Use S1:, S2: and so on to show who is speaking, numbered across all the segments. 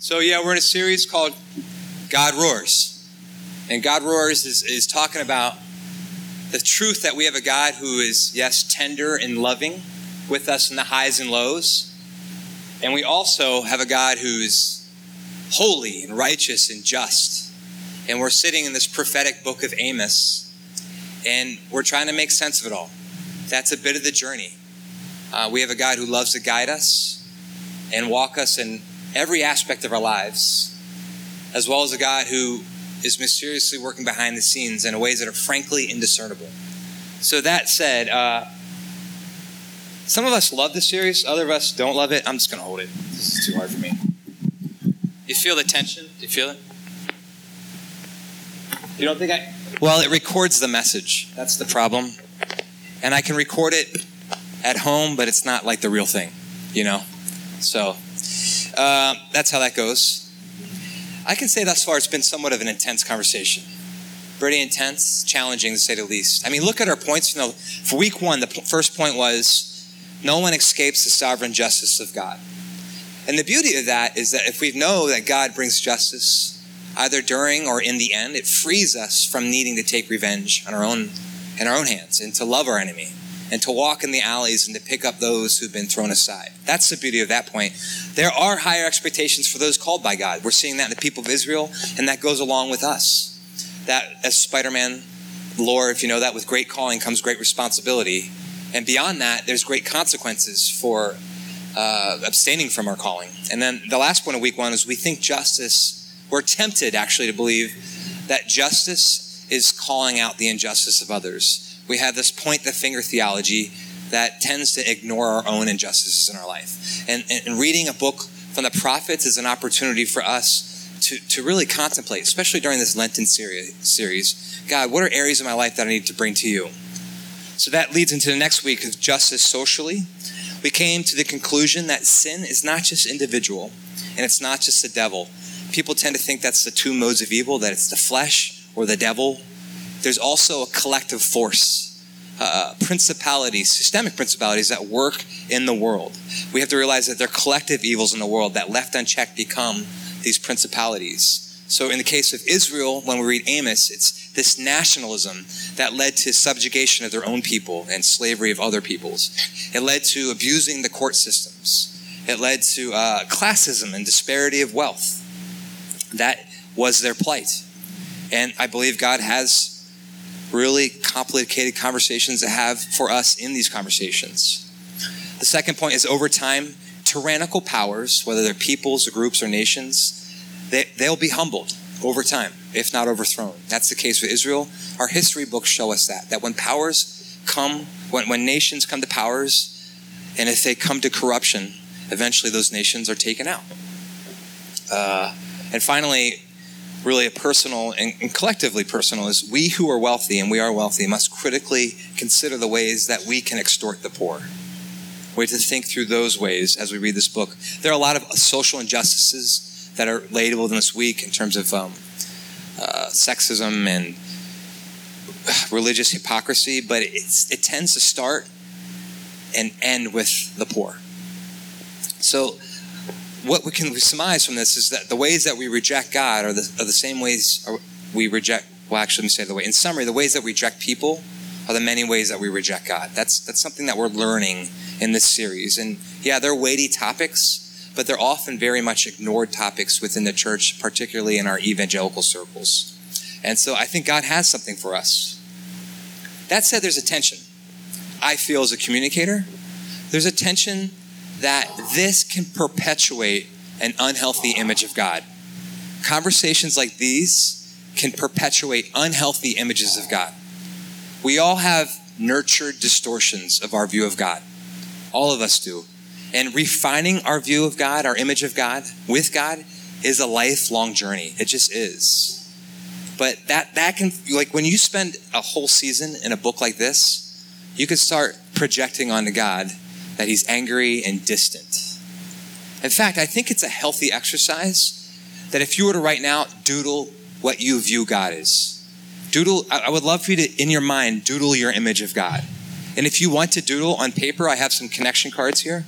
S1: So, yeah, we're in a series called God Roars. And God Roars is, is talking about the truth that we have a God who is, yes, tender and loving with us in the highs and lows. And we also have a God who's holy and righteous and just. And we're sitting in this prophetic book of Amos, and we're trying to make sense of it all. That's a bit of the journey. Uh, we have a God who loves to guide us and walk us in every aspect of our lives, as well as a God who is mysteriously working behind the scenes in ways that are frankly indiscernible. So, that said, uh, some of us love the series, other of us don't love it. I'm just going to hold it. This is too hard for me. You feel the tension? Do you feel it? You don't think I. Well, it records the message. That's the problem. And I can record it at home, but it's not like the real thing, you know? So, uh, that's how that goes. I can say thus far it's been somewhat of an intense conversation. Pretty intense, challenging to say the least. I mean, look at our points. You know, for week one, the first point was no one escapes the sovereign justice of God. And the beauty of that is that if we know that God brings justice, either during or in the end, it frees us from needing to take revenge on our own in our own hands and to love our enemy and to walk in the alleys and to pick up those who've been thrown aside. That's the beauty of that point. There are higher expectations for those called by God. We're seeing that in the people of Israel, and that goes along with us. That, as Spider Man lore, if you know that, with great calling comes great responsibility. And beyond that, there's great consequences for uh, abstaining from our calling. And then the last point of week one is we think justice, we're tempted actually to believe that justice is calling out the injustice of others we have this point the finger theology that tends to ignore our own injustices in our life. And, and, reading a book from the prophets is an opportunity for us to, to really contemplate, especially during this Lenten series. God, what are areas of my life that I need to bring to you? So that leads into the next week of justice socially. We came to the conclusion that sin is not just individual and it's not just the devil. People tend to think that's the two modes of evil, that it's the flesh or the devil there's also a collective force, uh, principalities, systemic principalities that work in the world. We have to realize that there are collective evils in the world that, left unchecked, become these principalities. So, in the case of Israel, when we read Amos, it's this nationalism that led to subjugation of their own people and slavery of other peoples. It led to abusing the court systems. It led to uh, classism and disparity of wealth. That was their plight. And I believe God has really complicated conversations to have for us in these conversations. The second point is over time, tyrannical powers, whether they're peoples or groups or nations, they, they'll be humbled over time, if not overthrown. That's the case with Israel. Our history books show us that, that when powers come, when, when nations come to powers, and if they come to corruption, eventually those nations are taken out. Uh, and finally, really a personal and, and, collectively personal is we who are wealthy and we are wealthy must critically consider the ways that we can extort the poor. We have to think through those ways as we read this book. There are a lot of social injustices that are labeled in this week in terms of um, uh, sexism and religious hypocrisy, but it tends to start and end with the poor. So what we can surmise from this is that the ways that we reject God are the, are the same ways we reject. Well, actually, let me say the way. In summary, the ways that we reject people are the many ways that we reject God. That's that's something that we're learning in this series. And yeah, they're weighty topics, but they're often very much ignored topics within the church, particularly in our evangelical circles. And so I think God has something for us. That said, there's a tension. I feel as a communicator, there's a tension that this can perpetuate an unhealthy image of God. Conversations like these can perpetuate unhealthy images of God. We all have nurtured distortions of our view of God. All of us do. And refining our view of God, our image of God, with God, is a lifelong journey. It just is. But that that can like when you spend a whole season in a book like this, you can start projecting onto God that he's angry and distant. In fact, I think it's a healthy exercise that if you were to right now doodle what you view God is, doodle, I would love for you to, in your mind, doodle your image of God. And if you want to doodle on paper, I have some connection cards here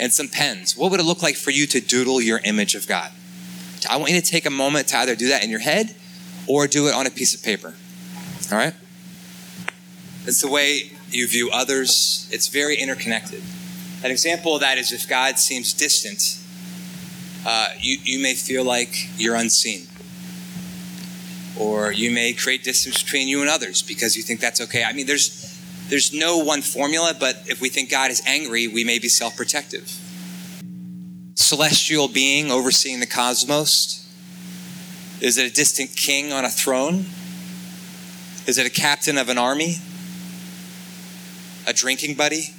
S1: and some pens. What would it look like for you to doodle your image of God? I want you to take a moment to either do that in your head or do it on a piece of paper. All right? It's the way you view others, it's very interconnected. An example of that is if God seems distant, uh, you, you may feel like you're unseen. Or you may create distance between you and others because you think that's okay. I mean, there's, there's no one formula, but if we think God is angry, we may be self protective. Celestial being overseeing the cosmos? Is it a distant king on a throne? Is it a captain of an army? A drinking buddy?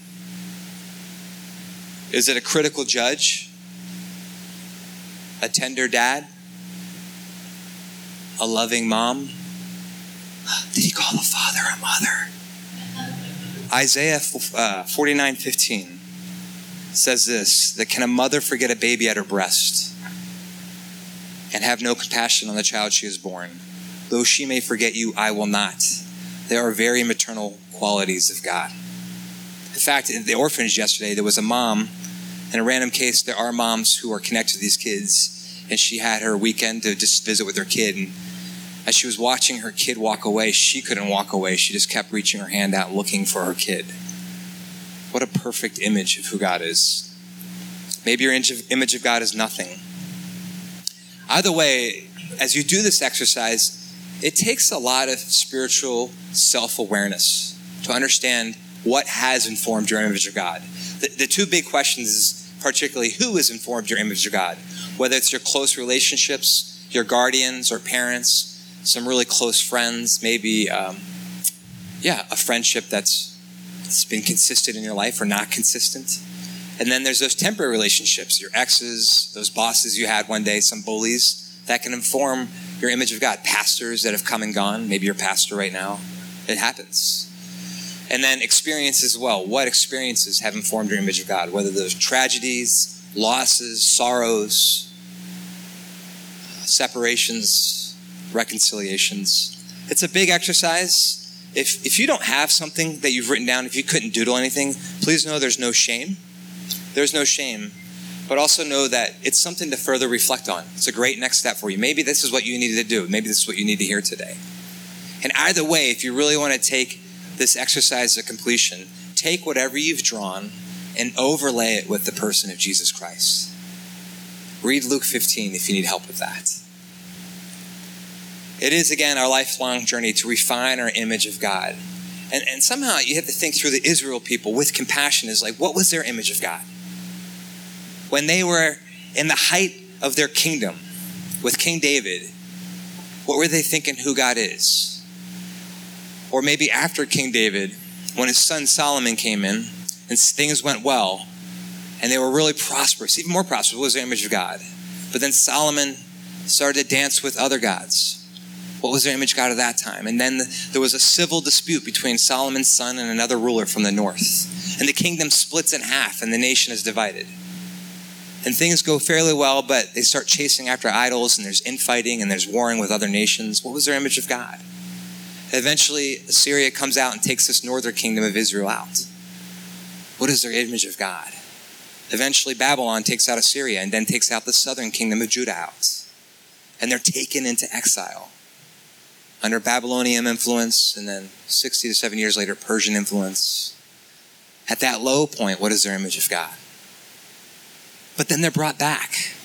S1: Is it a critical judge? A tender dad? A loving mom? Did he call a father a mother? Isaiah uh, 49 15 says this that can a mother forget a baby at her breast and have no compassion on the child she has born? Though she may forget you, I will not. There are very maternal qualities of God. Fact, in the orphanage yesterday, there was a mom. In a random case, there are moms who are connected to these kids, and she had her weekend to just visit with her kid. And as she was watching her kid walk away, she couldn't walk away. She just kept reaching her hand out looking for her kid. What a perfect image of who God is. Maybe your image of God is nothing. Either way, as you do this exercise, it takes a lot of spiritual self awareness to understand what has informed your image of God. The, the, two big questions is particularly who has informed your image of God, whether it's your close relationships, your guardians or parents, some really close friends, maybe, um, yeah, a friendship that's, that's been consistent in your life or not consistent. And then there's those temporary relationships, your exes, those bosses you had one day, some bullies that can inform your image of God. Pastors that have come and gone, maybe you're pastor right now. It happens. And then experiences as well. What experiences have informed your image of God? Whether those tragedies, losses, sorrows, separations, reconciliations. It's a big exercise. If, if you don't have something that you've written down, if you couldn't doodle anything, please know there's no shame. There's no shame. But also know that it's something to further reflect on. It's a great next step for you. Maybe this is what you needed to do. Maybe this is what you need to hear today. And either way, if you really want to take this exercise of completion, take whatever you've drawn and overlay it with the person of Jesus Christ. Read Luke 15 if you need help with that. It is, again, our lifelong journey to refine our image of God. And, and somehow you have to think through the Israel people with compassion is like, what was their image of God? When they were in the height of their kingdom with King David, what were they thinking who God is? Or maybe after King David, when his son Solomon came in and things went well and they were really prosperous, even more prosperous, was the image of God. But then Solomon started to dance with other gods. What was their image of God at that time? And then there was a civil dispute between Solomon's son and another ruler from the north. And the kingdom splits in half and the nation is divided. And things go fairly well, but they start chasing after idols and there's infighting and there's warring with other nations. What was their image of God? Eventually, Assyria comes out and takes this northern kingdom of Israel out. What is their image of God? Eventually, Babylon takes out Assyria and then takes out the southern kingdom of Judah out. And they're taken into exile under Babylonian influence, and then 60 to 70 years later, Persian influence. At that low point, what is their image of God? But then they're brought back.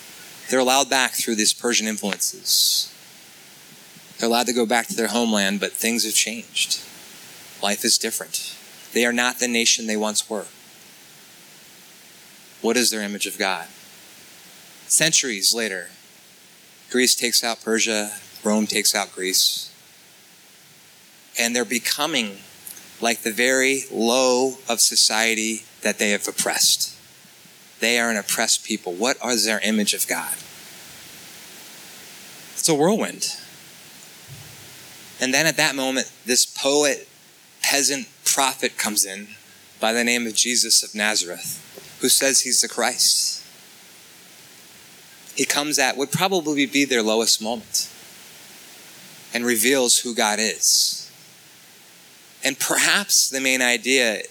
S1: They're allowed back through these Persian influences. They're allowed to go back to their homeland, but things have changed. Life is different. They are not the nation they once were. What is their image of God? Centuries later, Greece takes out Persia, Rome takes out Greece, and they're becoming like the very low of society that they have oppressed. They are an oppressed people. What is their image of God? It's a whirlwind. And then at that moment, this poet, peasant prophet comes in by the name of Jesus of Nazareth, who says he's the Christ. He comes at would probably be their lowest moment and reveals who God is. And perhaps the main idea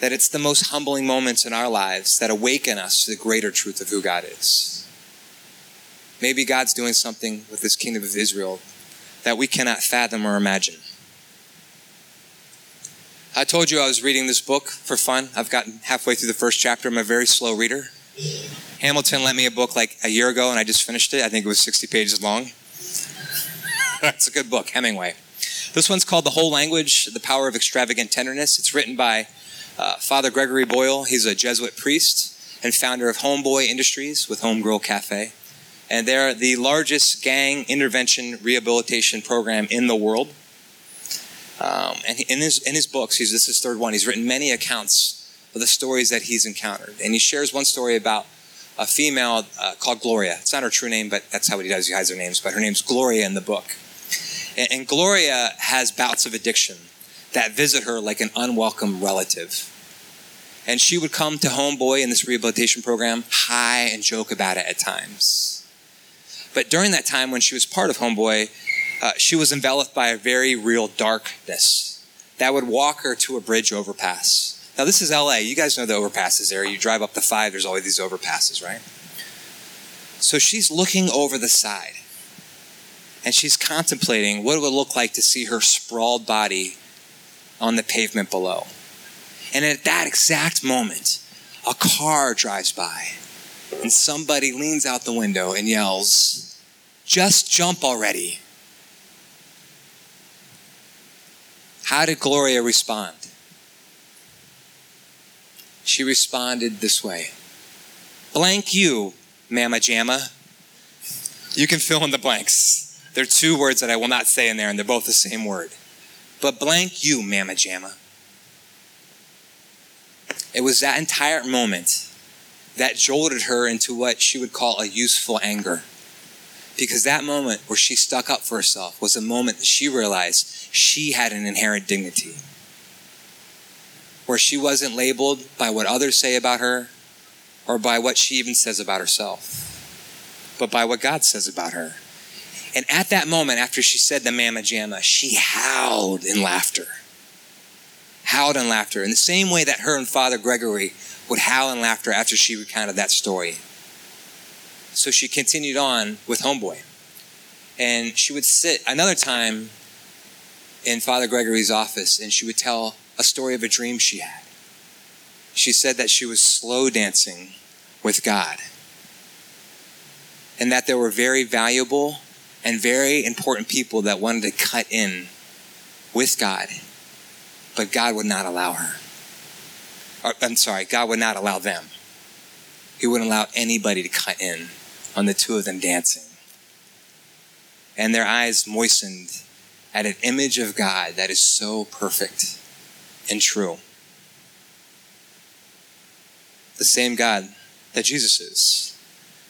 S1: that it's the most humbling moments in our lives that awaken us to the greater truth of who God is. maybe God's doing something with this kingdom of Israel that we cannot fathom or imagine. I told you I was reading this book for fun. I've gotten halfway through the first chapter. I'm a very slow reader. Hamilton lent me a book like a year ago, and I just finished it. I think it was 60 pages long. it's a good book, Hemingway. This one's called The Whole Language The Power of Extravagant Tenderness. It's written by uh, Father Gregory Boyle. He's a Jesuit priest and founder of Homeboy Industries with Homegirl Cafe. And they're the largest gang intervention rehabilitation program in the world. Um, and in his, in his books, he's, this is his third one, he's written many accounts of the stories that he's encountered. And he shares one story about a female uh, called Gloria. It's not her true name, but that's how he does. He hides her names. But her name's Gloria in the book. And, and Gloria has bouts of addiction that visit her like an unwelcome relative. And she would come to Homeboy in this rehabilitation program high and joke about it at times. But during that time when she was part of Homeboy, uh, she was enveloped by a very real darkness that would walk her to a bridge overpass. Now, this is LA. You guys know the overpasses there. You drive up the five, there's always these overpasses, right? So she's looking over the side and she's contemplating what it would look like to see her sprawled body on the pavement below. And at that exact moment, a car drives by and somebody leans out the window and yells, Just jump already. How did Gloria respond? She responded this way Blank you, Mama Jamma. You can fill in the blanks. There are two words that I will not say in there, and they're both the same word. But blank you, Mama Jamma. It was that entire moment that jolted her into what she would call a useful anger. Because that moment where she stuck up for herself was a moment that she realized she had an inherent dignity. Where she wasn't labeled by what others say about her or by what she even says about herself, but by what God says about her. And at that moment, after she said the Mama Jamma, she howled in laughter. Howled in laughter in the same way that her and Father Gregory would howl in laughter after she recounted that story. So she continued on with Homeboy. And she would sit another time in Father Gregory's office and she would tell a story of a dream she had. She said that she was slow dancing with God and that there were very valuable and very important people that wanted to cut in with God, but God would not allow her. Or, I'm sorry, God would not allow them. He wouldn't allow anybody to cut in on the two of them dancing. And their eyes moistened at an image of God that is so perfect and true. The same God that Jesus is.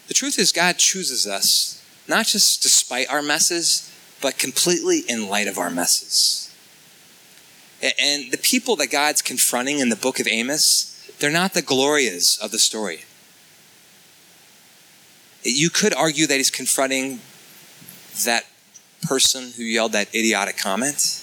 S1: The truth is, God chooses us not just despite our messes, but completely in light of our messes. And the people that God's confronting in the book of Amos, they're not the glorias of the story. You could argue that he's confronting that person who yelled that idiotic comment.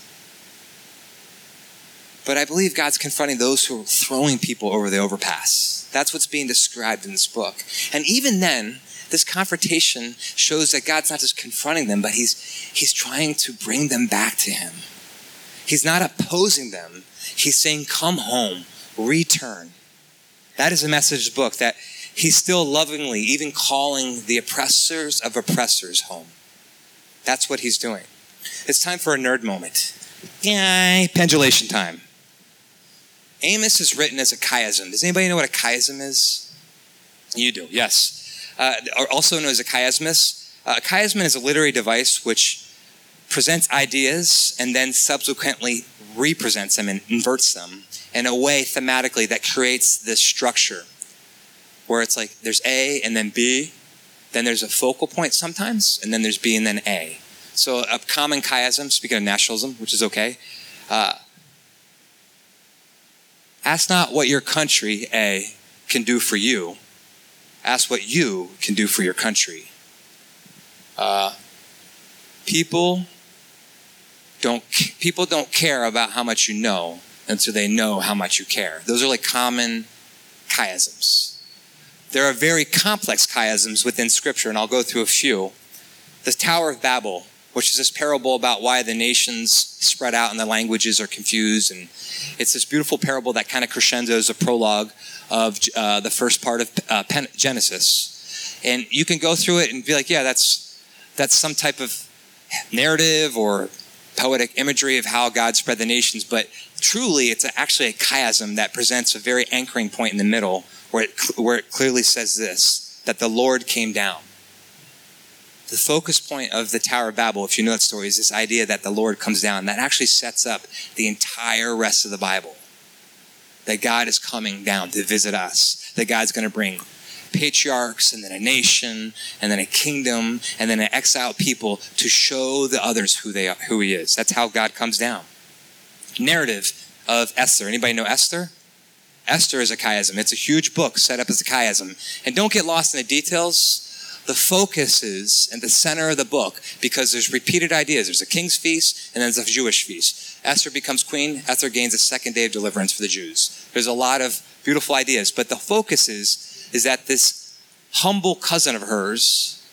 S1: But I believe God's confronting those who are throwing people over the overpass. That's what's being described in this book. And even then, this confrontation shows that God's not just confronting them, but he's, he's trying to bring them back to him. He's not opposing them. He's saying, come home, return. That is a message book that he's still lovingly even calling the oppressors of oppressors home. That's what he's doing. It's time for a nerd moment. Yay, pendulation time. Amos is written as a chiasm. Does anybody know what a chiasm is? You do, yes. Uh, also known as a chiasmus. Uh, a chiasm is a literary device which presents ideas and then subsequently represents them and inverts them in a way thematically that creates this structure where it's like there's A and then B then there's a focal point sometimes, and then there's B and then A. So a common chiasm, speaking of nationalism, which is okay, uh, ask not what your country, A, can do for you. Ask what you can do for your country. Uh, people don't people don't care about how much you know until they know how much you care. Those are like common chiasms. there are very complex chiasms within Scripture, and I'll go through a few. The Tower of Babel, which is this parable about why the nations spread out and the languages are confused. And it's this beautiful parable that kind of crescendos a prologue of uh, the first part of uh, Genesis. And you can go through it and be like, yeah, that's, that's some type of narrative or poetic imagery of how God spread the nations. But truly, it's actually a chiasm that presents a very anchoring point in the middle where it, where it clearly says this that the Lord came down. The focus point of the Tower of Babel, if you know that story, is this idea that the Lord comes down. That actually sets up the entire rest of the Bible. That God is coming down to visit us. That God's going to bring patriarchs and then a nation and then a kingdom and then an exiled people to show the others who they are, who he is. That's how God comes down. Narrative of Esther. Anybody know Esther? Esther is a chiasm. It's a huge book set up as a chiasm. And don't get lost in the details. The focus is in the center of the book because there's repeated ideas. There's a king's feast and then there's a Jewish feast. Esther becomes queen. Esther gains a second day of deliverance for the Jews. There's a lot of beautiful ideas, but the focus is, is that this humble cousin of hers,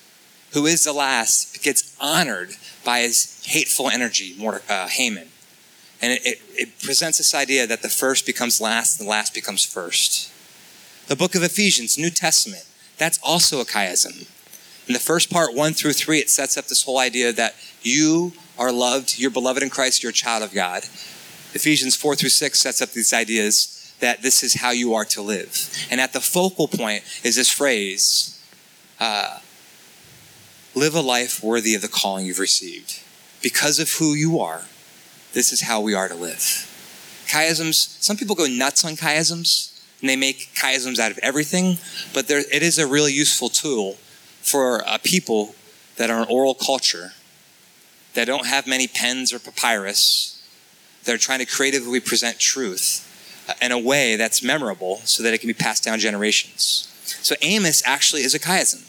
S1: who is the last, gets honored by his hateful energy, uh, Haman. And it, it, it presents this idea that the first becomes last and the last becomes first. The book of Ephesians, New Testament, that's also a chiasm. In the first part, one through three, it sets up this whole idea that you are loved, you're beloved in Christ, you're a child of God. Ephesians 4 through 6 sets up these ideas that this is how you are to live. And at the focal point is this phrase uh, live a life worthy of the calling you've received. Because of who you are, this is how we are to live. Chiasms, some people go nuts on chiasms and they make chiasms out of everything, but there, it is a really useful tool for a people that are an oral culture, that don't have many pens or papyrus, that are trying to creatively present truth uh, in a way that's memorable so that it can be passed down generations. So Amos actually is a chiasm.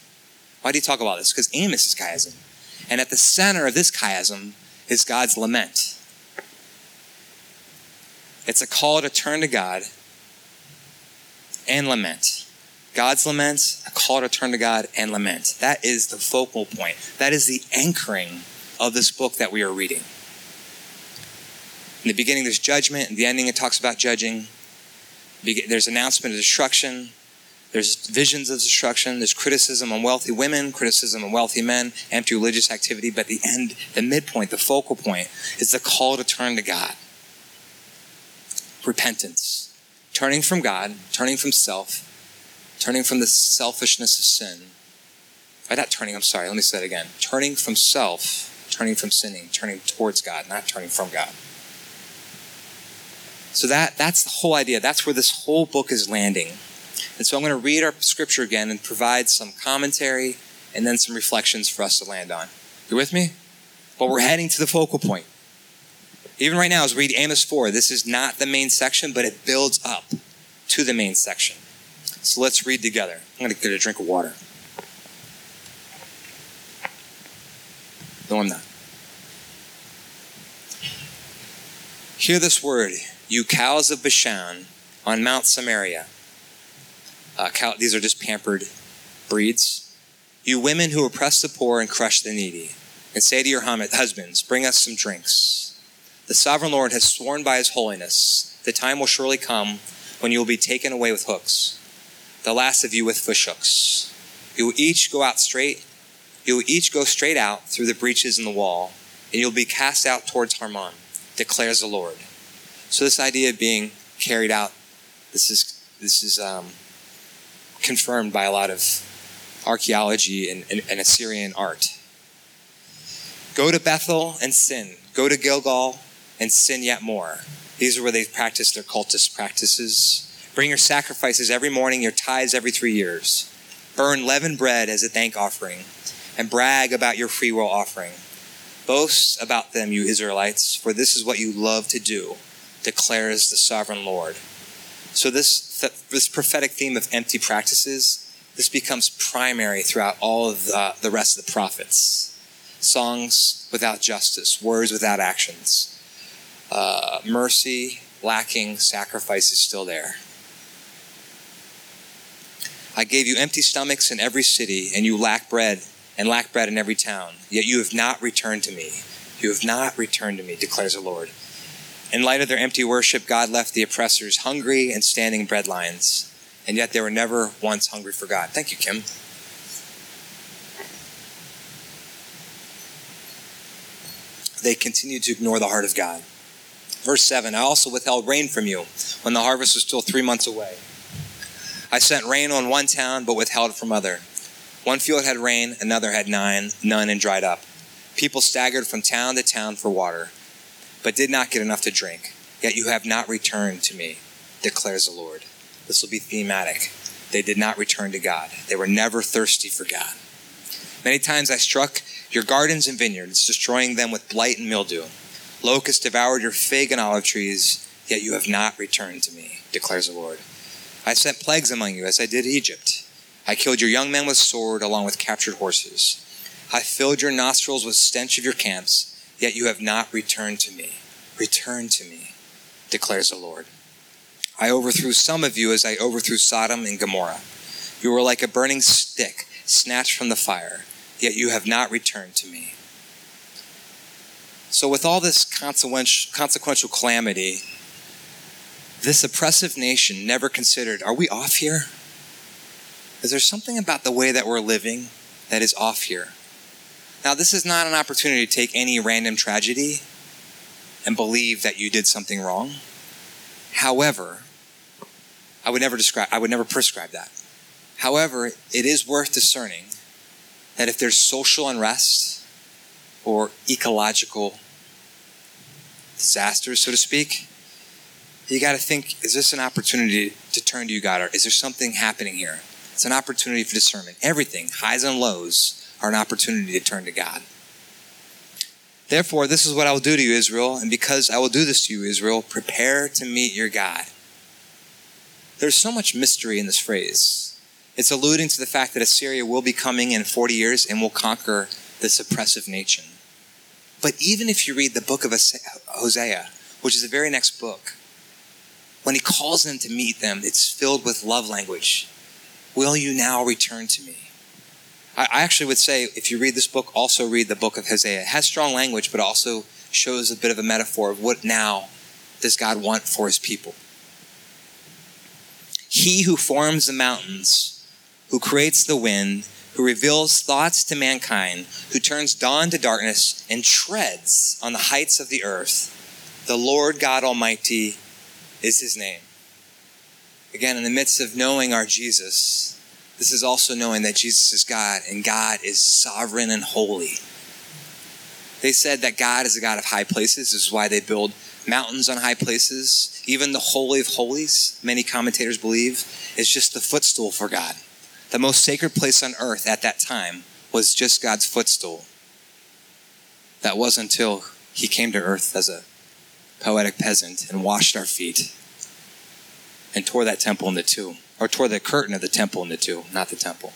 S1: Why do you talk about this? Because Amos is chiasm. And at the center of this chiasm is God's lament. It's a call to turn to God and lament. God's lament, a call to turn to God and lament. That is the focal point. That is the anchoring of this book that we are reading. In the beginning, there's judgment. In the ending, it talks about judging. There's announcement of destruction. There's visions of destruction. There's criticism on wealthy women, criticism on wealthy men, empty religious activity. But the end, the midpoint, the focal point, is the call to turn to God repentance, turning from God, turning from self, turning from the selfishness of sin. By that turning, I'm sorry, let me say it again. Turning from self, turning from sinning, turning towards God, not turning from God. So that, that's the whole idea. That's where this whole book is landing. And so I'm going to read our scripture again and provide some commentary and then some reflections for us to land on. You with me? But we're heading to the focal point. Even right now, as we read Amos 4, this is not the main section, but it builds up to the main section. So let's read together. I'm going to get a drink of water. No, I'm not. Hear this word, you cows of Bashan on Mount Samaria. Uh, cow, these are just pampered breeds. You women who oppress the poor and crush the needy, and say to your husbands, Bring us some drinks. The sovereign Lord has sworn by his holiness, the time will surely come when you will be taken away with hooks, the last of you with fishhooks. You will each go out straight, you will each go straight out through the breaches in the wall, and you'll be cast out towards Harmon, declares the Lord. So this idea of being carried out, this is this is um, confirmed by a lot of archaeology and, and, and Assyrian art. Go to Bethel and sin. Go to Gilgal and sin yet more. These are where they practice their cultist practices. Bring your sacrifices every morning, your tithes every three years. Burn leavened bread as a thank offering, and brag about your freewill offering. Boast about them, you Israelites, for this is what you love to do, declares the sovereign Lord. So this, this prophetic theme of empty practices, this becomes primary throughout all of the, the rest of the prophets. Songs without justice, words without actions uh, mercy lacking, sacrifice is still there. I gave you empty stomachs in every city, and you lack bread, and lack bread in every town. Yet you have not returned to me. You have not returned to me, declares the Lord. In light of their empty worship, God left the oppressors hungry and standing bread lines, and yet they were never once hungry for God. Thank you, Kim. They continued to ignore the heart of God. Verse 7 I also withheld rain from you when the harvest was still three months away. I sent rain on one town, but withheld it from other. One field had rain, another had nine, none, and dried up. People staggered from town to town for water, but did not get enough to drink. Yet you have not returned to me, declares the Lord. This will be thematic. They did not return to God. They were never thirsty for God. Many times I struck your gardens and vineyards, destroying them with blight and mildew. Locusts devoured your fig and olive trees, yet you have not returned to me, declares the Lord. I sent plagues among you, as I did Egypt. I killed your young men with sword, along with captured horses. I filled your nostrils with stench of your camps, yet you have not returned to me. Return to me, declares the Lord. I overthrew some of you as I overthrew Sodom and Gomorrah. You were like a burning stick snatched from the fire, yet you have not returned to me. So, with all this consequential calamity, this oppressive nation never considered are we off here? Is there something about the way that we're living that is off here? Now, this is not an opportunity to take any random tragedy and believe that you did something wrong. However, I would never describe I would never prescribe that. However, it is worth discerning that if there's social unrest or ecological disasters, so to speak, you got to think is this an opportunity to turn to you, God? Or is there something happening here? It's an opportunity for discernment. Everything, highs and lows, are an opportunity to turn to God. Therefore, this is what I will do to you, Israel, and because I will do this to you, Israel, prepare to meet your God. There's so much mystery in this phrase. It's alluding to the fact that Assyria will be coming in 40 years and will conquer this oppressive nation. But even if you read the book of Hosea, which is the very next book, when he calls them to meet them, it's filled with love language. Will you now return to me? I actually would say, if you read this book, also read the book of Hosea. It has strong language, but also shows a bit of a metaphor of what now does God want for his people. He who forms the mountains, who creates the wind, who reveals thoughts to mankind, who turns dawn to darkness, and treads on the heights of the earth. The Lord God Almighty is his name. Again, in the midst of knowing our Jesus, this is also knowing that Jesus is God and God is sovereign and holy. They said that God is a God of high places. This is why they build mountains on high places. Even the Holy of Holies, many commentators believe, is just the footstool for God. The most sacred place on earth at that time was just God's footstool. That was until he came to earth as a poetic peasant and washed our feet and tore that temple into two, or tore the curtain of the temple into two, not the temple.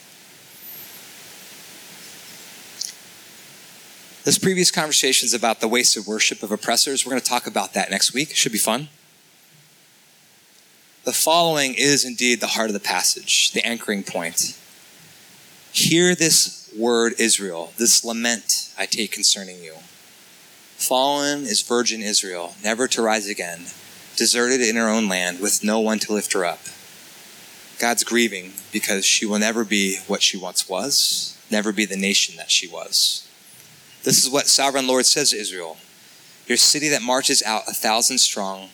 S1: This previous conversation is about the wasted worship of oppressors. We're going to talk about that next week. Should be fun. The following is indeed the heart of the passage, the anchoring point. Hear this word, Israel, this lament I take concerning you. Fallen is virgin Israel, never to rise again, deserted in her own land, with no one to lift her up. God's grieving because she will never be what she once was, never be the nation that she was. This is what Sovereign Lord says to Israel Your city that marches out a thousand strong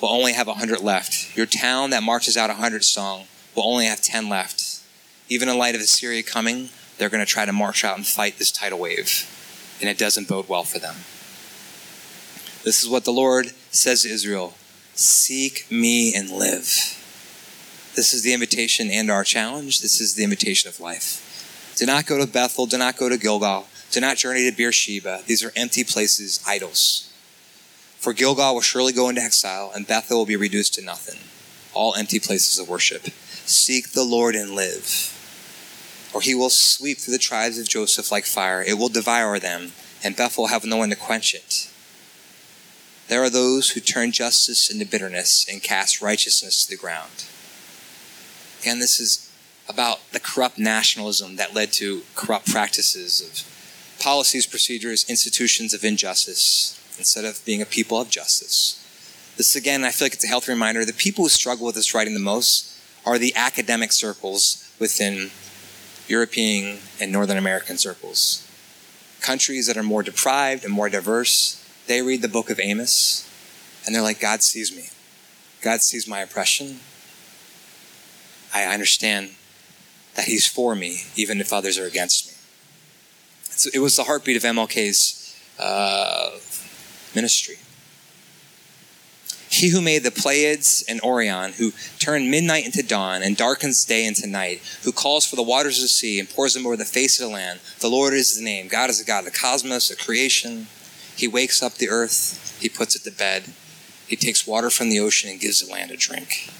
S1: will only have a hundred left. Your town that marches out a hundred strong will only have ten left. Even in light of Assyria coming, they're going to try to march out and fight this tidal wave, and it doesn't bode well for them. This is what the Lord says to Israel Seek me and live. This is the invitation and our challenge. This is the invitation of life. Do not go to Bethel. Do not go to Gilgal. Do not journey to Beersheba. These are empty places, idols. For Gilgal will surely go into exile, and Bethel will be reduced to nothing. All empty places of worship. Seek the Lord and live. Or he will sweep through the tribes of Joseph like fire. It will devour them, and Bethel will have no one to quench it. There are those who turn justice into bitterness and cast righteousness to the ground. Again, this is about the corrupt nationalism that led to corrupt practices of policies, procedures, institutions of injustice instead of being a people of justice. This, again, I feel like it's a healthy reminder the people who struggle with this writing the most are the academic circles within European and Northern American circles. Countries that are more deprived and more diverse, they read the book of Amos and they're like, God sees me. God sees my oppression. I understand that He's for me, even if others are against me. So it was the heartbeat of MLK's uh, ministry. He who made the Pleiades and Orion, who turned midnight into dawn and darkens day into night, who calls for the waters of the sea and pours them over the face of the land. The Lord is his name. God is the God of the cosmos, of creation. He wakes up the earth, he puts it to bed. He takes water from the ocean and gives the land a drink.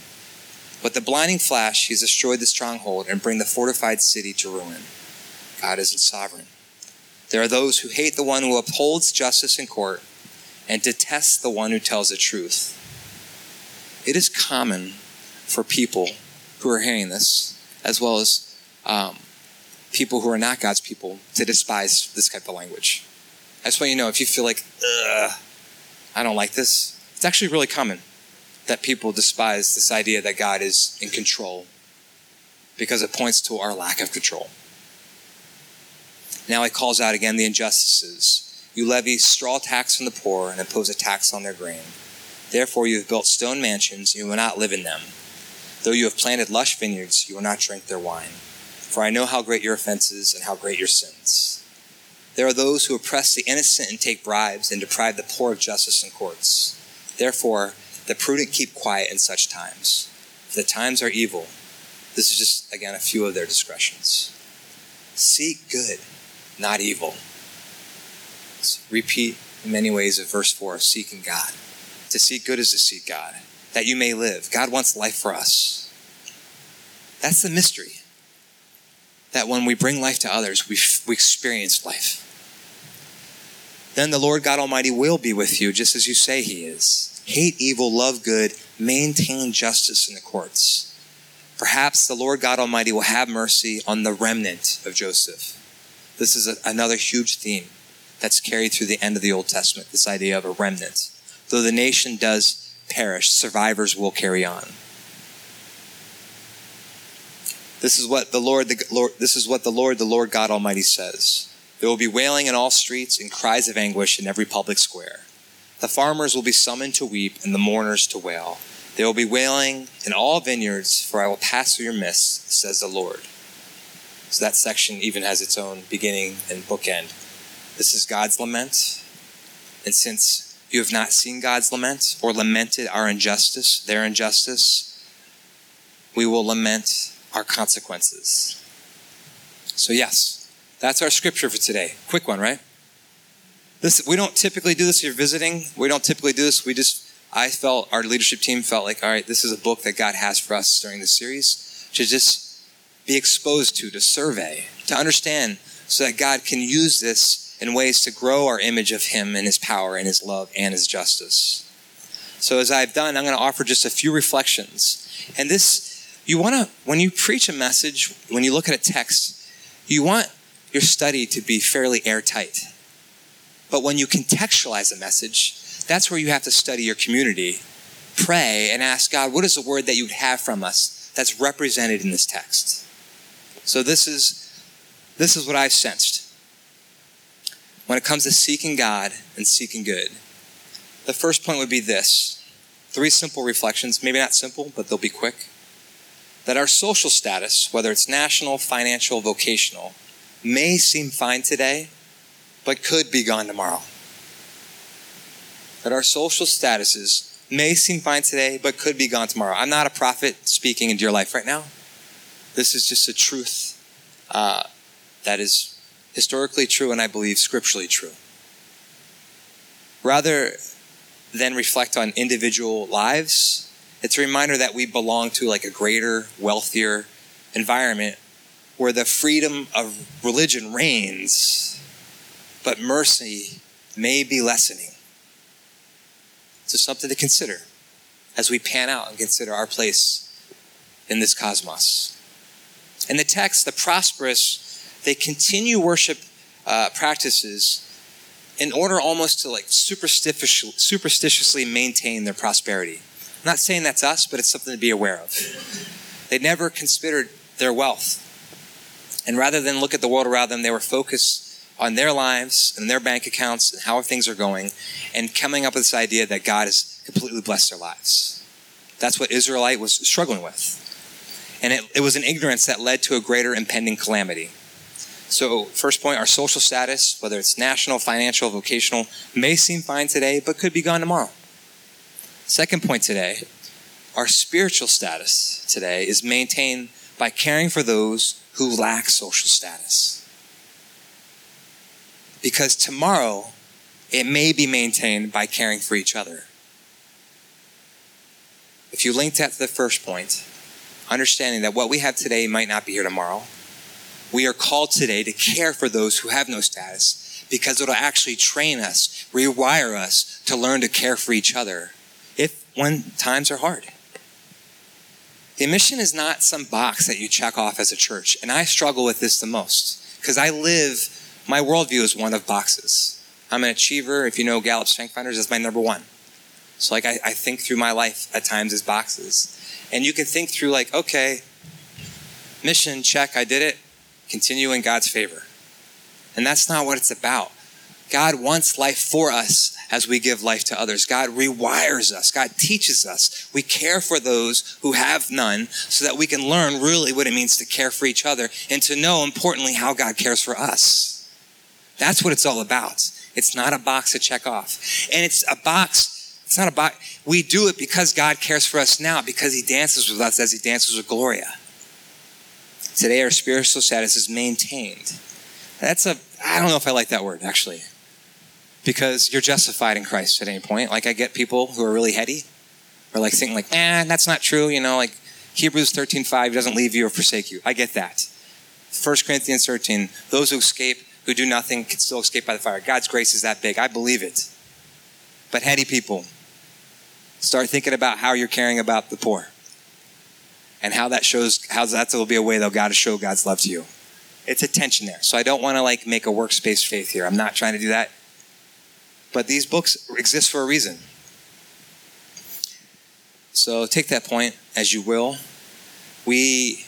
S1: But the blinding flash, he has destroyed the stronghold and bring the fortified city to ruin. God is sovereign. There are those who hate the one who upholds justice in court and detest the one who tells the truth. It is common for people who are hearing this, as well as um, people who are not God's people, to despise this type of language. I just want you to know if you feel like, I don't like this, it's actually really common that people despise this idea that God is in control because it points to our lack of control. Now he calls out again the injustices. You levy straw tax on the poor and impose a tax on their grain. Therefore, you have built stone mansions, you will not live in them. Though you have planted lush vineyards, you will not drink their wine. For I know how great your offenses and how great your sins. There are those who oppress the innocent and take bribes and deprive the poor of justice in courts. Therefore, the prudent keep quiet in such times. The times are evil, this is just, again, a few of their discretions. Seek good, not evil. Let's repeat in many ways of verse 4 of seeking God. To seek good is to seek God, that you may live. God wants life for us. That's the mystery. That when we bring life to others, we, we experience life. Then the Lord God Almighty will be with you, just as you say He is. Hate evil, love good, maintain justice in the courts. Perhaps the Lord God Almighty will have mercy on the remnant of Joseph. This is a, another huge theme that's carried through the end of the Old Testament this idea of a remnant. Though the nation does perish, survivors will carry on. This is what the Lord, the Lord, this is what the Lord, the Lord God Almighty says. There will be wailing in all streets and cries of anguish in every public square. The farmers will be summoned to weep and the mourners to wail. There will be wailing in all vineyards, for I will pass through your midst, says the Lord. So that section even has its own beginning and bookend. This is God's lament. And since you have not seen God's lament or lamented our injustice, their injustice, we will lament our consequences. So, yes, that's our scripture for today. Quick one, right? This we don't typically do this. If you're visiting, we don't typically do this. We just I felt our leadership team felt like, all right, this is a book that God has for us during this series to just be exposed to, to survey, to understand, so that God can use this in ways to grow our image of Him and His power and His love and His justice. So as I've done, I'm going to offer just a few reflections. And this, you want to, when you preach a message, when you look at a text, you want your study to be fairly airtight. But when you contextualize a message, that's where you have to study your community, pray, and ask God, what is the word that you would have from us that's represented in this text? So this is this is what I've sensed. When it comes to seeking God and seeking good, the first point would be this. Three simple reflections, maybe not simple, but they'll be quick. That our social status, whether it's national, financial, vocational, may seem fine today, but could be gone tomorrow. That our social statuses may seem fine today, but could be gone tomorrow. I'm not a prophet speaking into your life right now. This is just a truth uh, that is historically true and I believe scripturally true. Rather than reflect on individual lives, it's a reminder that we belong to like a greater, wealthier environment where the freedom of religion reigns but mercy may be lessening. So, something to consider as we pan out and consider our place in this cosmos. In the text, the prosperous, they continue worship uh, practices in order almost to like superstitiously, superstitiously maintain their prosperity. I'm not saying that's us, but it's something to be aware of. They never considered their wealth. And rather than look at the world around them, they were focused on their lives and their bank accounts and how things are going and coming up with this idea that God has completely blessed their lives. That's what Israelite was struggling with. And it, it was an ignorance that led to a greater impending calamity. So, first point, our social status, whether it's national, financial, vocational, may seem fine today, but could be gone tomorrow. Second point today, our spiritual status today is maintained by caring for those who lack social status. Because tomorrow, it may be maintained by caring for each other. If you link that to the first point, understanding that what we have today might not be here tomorrow, we are called today to care for those who have no status because it'll actually train us, rewire us to learn to care for each other if when times are hard. The mission is not some box that you check off as a church. And I struggle with this the most because I live, my worldview is one of boxes. I'm an achiever. If you know Gallup Strength Finders, that's my number one. So, like, I, I think through my life at times as boxes. And you can think through, like, okay, mission, check, I did it, continue in God's favor. And that's not what it's about. God wants life for us as we give life to others. God rewires us. God teaches us. We care for those who have none so that we can learn really what it means to care for each other and to know, importantly, how God cares for us. That's what it's all about. It's not a box to check off. And it's a box, it's not a box. We do it because God cares for us now, because He dances with us as He dances with Gloria. Today, our spiritual status is maintained. That's a, I don't know if I like that word, actually because you're justified in Christ at any point. Like I get people who are really heady or like thinking like, eh, that's not true. You know, like Hebrews 13, 5 doesn't leave you or forsake you. I get that. 1 Corinthians 13, those who escape, who do nothing, can still escape by the fire. God's grace is that big. I believe it. But heady people, start thinking about how you're caring about the poor and how that shows, how that will be a way that God to show God's love to you. It's a tension there. So I don't want to like make a works-based faith here. I'm not trying to do that. But these books exist for a reason. So take that point as you will. We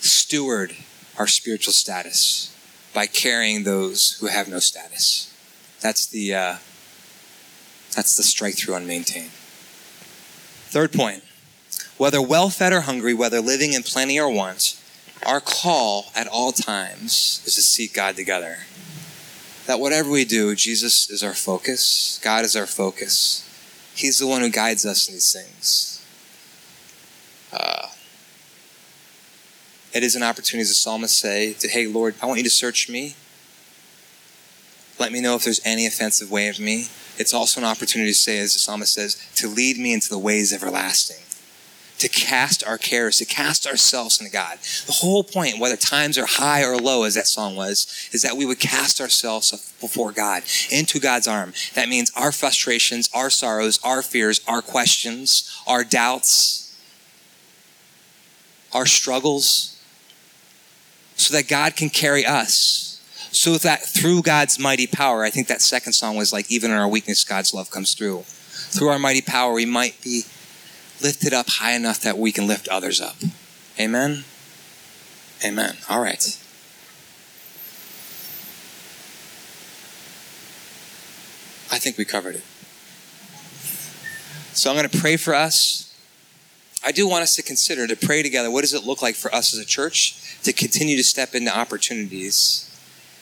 S1: steward our spiritual status by carrying those who have no status. That's the uh, that's the strike through on maintain. Third point: whether well fed or hungry, whether living in plenty or want, our call at all times is to seek God together that whatever we do, Jesus is our focus, God is our focus. He's the one who guides us in these things. Uh, it is an opportunity, as the psalmist say, to, hey, Lord, I want you to search me. Let me know if there's any offensive way of me. It's also an opportunity to say, as the psalmist says, to lead me into the ways everlasting to cast our cares, to cast ourselves into God. The whole point, whether times are high or low, as that song was, is that we would cast ourselves before God, into God's arm. That means our frustrations, our sorrows, our fears, our questions, our doubts, our struggles, so that God can carry us. So that through God's mighty power, I think that second song was like, even in our weakness, God's love comes through. Through our mighty power, we might be lifted up high enough that we can lift others up. Amen? Amen. All right. I think we covered it. So I'm going to pray for us. I do want us to consider, to pray together, what does it look like for us as a church to continue to step into opportunities?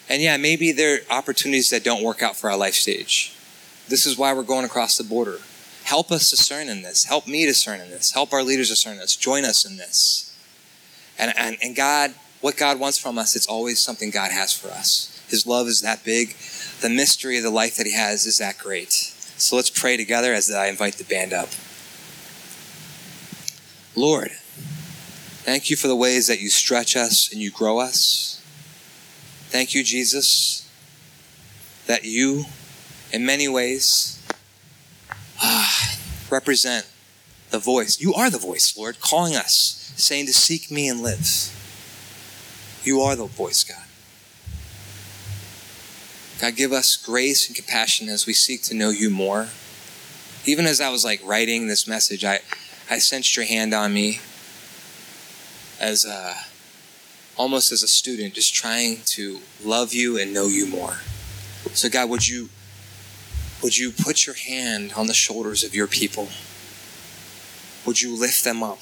S1: And yeah, maybe there are opportunities that don't work out for our life stage. This is why we're going across the border. Help us discern in this. Help me discern in this. Help our leaders discern in this. Join us in this. And, and, and God, what God wants from us, it's always something God has for us. His love is that big. The mystery of the life that He has is that great. So let's pray together as I invite the band up. Lord, thank you for the ways that you stretch us and you grow us. Thank you, Jesus, that you, in many ways, ah, represent the voice. You are the voice, Lord, calling us, saying to seek me and live. You are the voice, God. God, give us grace and compassion as we seek to know you more. Even as I was like writing this message, I, I sensed your hand on me as a, almost as a student, just trying to love you and know you more. So God, would you would you put your hand on the shoulders of your people? Would you lift them up?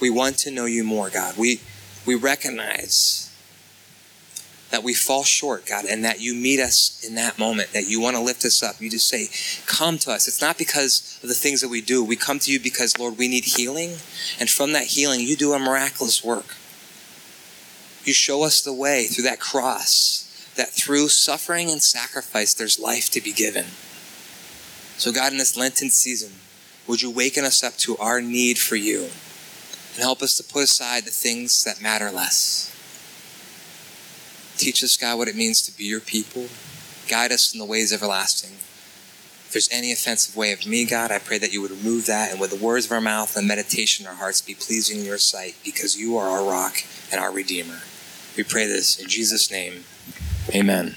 S1: We want to know you more, God. We we recognize that we fall short, God, and that you meet us in that moment, that you want to lift us up. You just say, Come to us. It's not because of the things that we do. We come to you because, Lord, we need healing. And from that healing, you do a miraculous work. You show us the way through that cross, that through suffering and sacrifice, there's life to be given. So, God, in this Lenten season, would you waken us up to our need for you and help us to put aside the things that matter less? Teach us, God, what it means to be your people. Guide us in the ways everlasting. If there's any offensive way of me, God, I pray that you would remove that and with the words of our mouth and meditation in our hearts be pleasing in your sight because you are our rock and our redeemer. We pray this in Jesus' name. Amen.